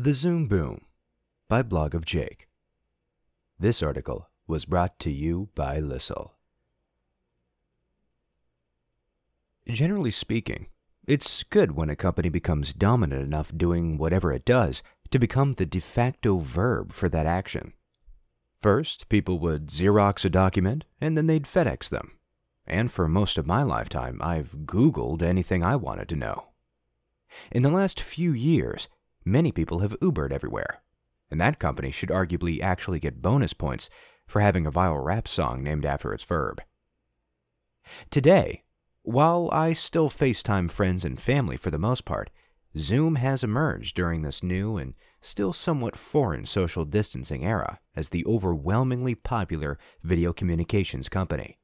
The Zoom Boom by Blog of Jake. This article was brought to you by Lissel. Generally speaking, it's good when a company becomes dominant enough doing whatever it does to become the de facto verb for that action. First, people would Xerox a document and then they'd FedEx them. And for most of my lifetime, I've Googled anything I wanted to know. In the last few years, many people have Ubered everywhere, and that company should arguably actually get bonus points for having a viral rap song named after its verb. Today, while I still FaceTime friends and family for the most part, Zoom has emerged during this new and still somewhat foreign social distancing era as the overwhelmingly popular video communications company.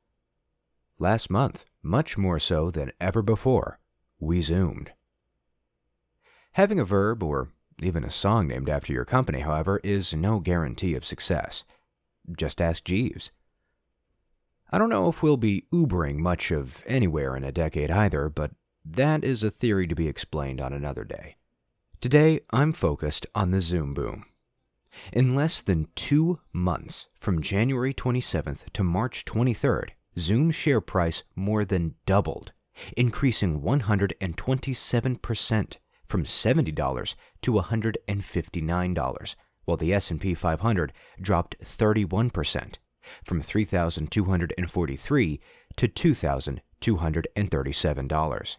Last month, much more so than ever before, we Zoomed. Having a verb or even a song named after your company, however, is no guarantee of success. Just ask Jeeves. I don't know if we'll be Ubering much of anywhere in a decade either, but that is a theory to be explained on another day. Today, I'm focused on the Zoom boom. In less than two months, from January 27th to March 23rd, Zoom's share price more than doubled, increasing 127% from $70 to $159, while the S&P 500 dropped 31% from 3,243 to $2,237.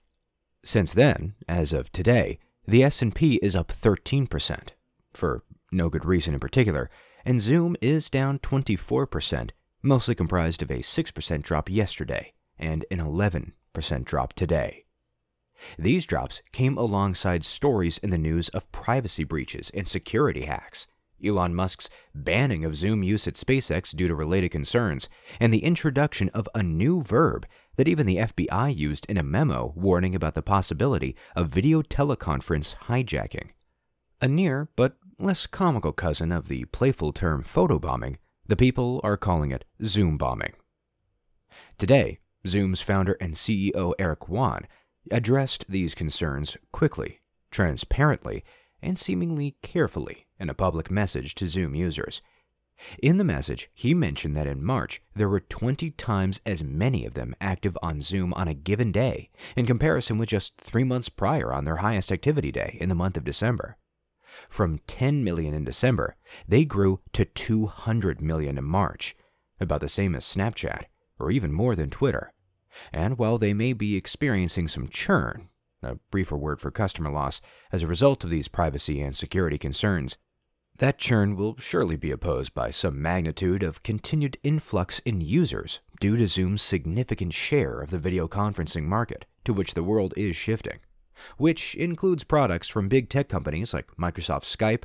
Since then, as of today, the S&P is up 13% for no good reason in particular, and Zoom is down 24%, mostly comprised of a 6% drop yesterday and an 11% drop today. These drops came alongside stories in the news of privacy breaches and security hacks, Elon Musk's banning of Zoom use at SpaceX due to related concerns, and the introduction of a new verb that even the FBI used in a memo warning about the possibility of video teleconference hijacking. A near but less comical cousin of the playful term photobombing, the people are calling it Zoom bombing. Today, Zoom's founder and CEO Eric Yuan addressed these concerns quickly, transparently, and seemingly carefully in a public message to Zoom users. In the message, he mentioned that in March, there were 20 times as many of them active on Zoom on a given day, in comparison with just three months prior on their highest activity day in the month of December. From 10 million in December, they grew to 200 million in March, about the same as Snapchat, or even more than Twitter. And while they may be experiencing some churn, a briefer word for customer loss, as a result of these privacy and security concerns, that churn will surely be opposed by some magnitude of continued influx in users due to Zoom's significant share of the video conferencing market to which the world is shifting, which includes products from big tech companies like Microsoft Skype,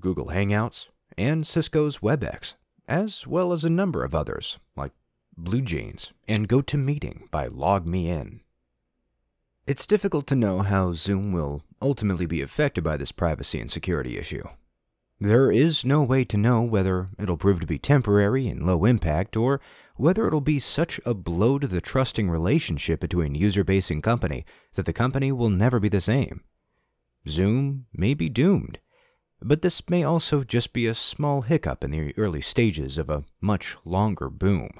Google Hangouts, and Cisco's WebEx, as well as a number of others like BlueJeans and GoToMeeting by LogMeIn. It's difficult to know how Zoom will ultimately be affected by this privacy and security issue. There is no way to know whether it'll prove to be temporary and low impact, or whether it'll be such a blow to the trusting relationship between user base and company that the company will never be the same. Zoom may be doomed, but this may also just be a small hiccup in the early stages of a much longer boom.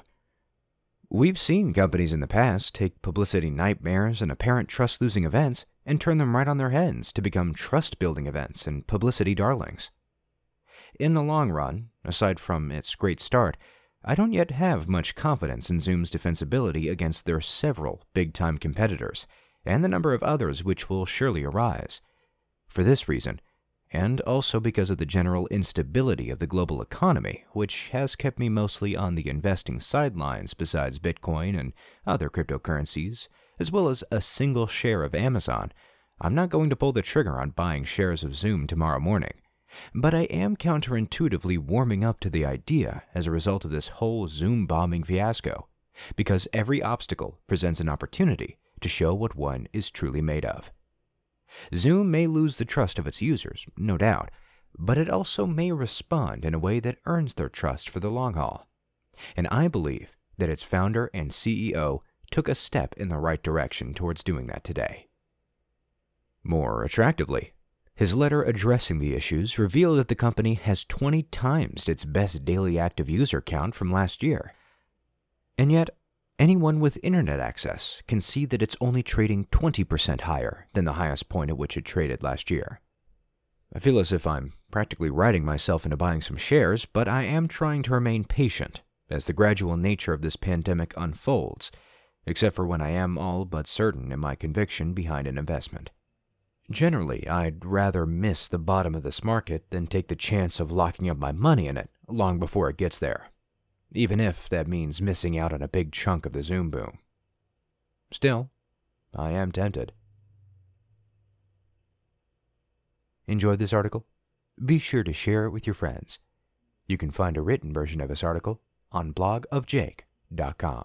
We've seen companies in the past take publicity nightmares and apparent trust losing events and turn them right on their heads to become trust building events and publicity darlings. In the long run, aside from its great start, I don't yet have much confidence in Zoom's defensibility against their several big time competitors, and the number of others which will surely arise. For this reason, and also because of the general instability of the global economy, which has kept me mostly on the investing sidelines besides Bitcoin and other cryptocurrencies, as well as a single share of Amazon, I'm not going to pull the trigger on buying shares of Zoom tomorrow morning. But I am counterintuitively warming up to the idea as a result of this whole Zoom bombing fiasco, because every obstacle presents an opportunity to show what one is truly made of. Zoom may lose the trust of its users, no doubt, but it also may respond in a way that earns their trust for the long haul. And I believe that its founder and CEO took a step in the right direction towards doing that today. More attractively, His letter addressing the issues revealed that the company has 20 times its best daily active user count from last year. And yet, anyone with internet access can see that it's only trading 20% higher than the highest point at which it traded last year. I feel as if I'm practically writing myself into buying some shares, but I am trying to remain patient as the gradual nature of this pandemic unfolds, except for when I am all but certain in my conviction behind an investment. Generally, I'd rather miss the bottom of this market than take the chance of locking up my money in it long before it gets there, even if that means missing out on a big chunk of the Zoom boom. Still, I am tempted. Enjoyed this article? Be sure to share it with your friends. You can find a written version of this article on blogofjake.com.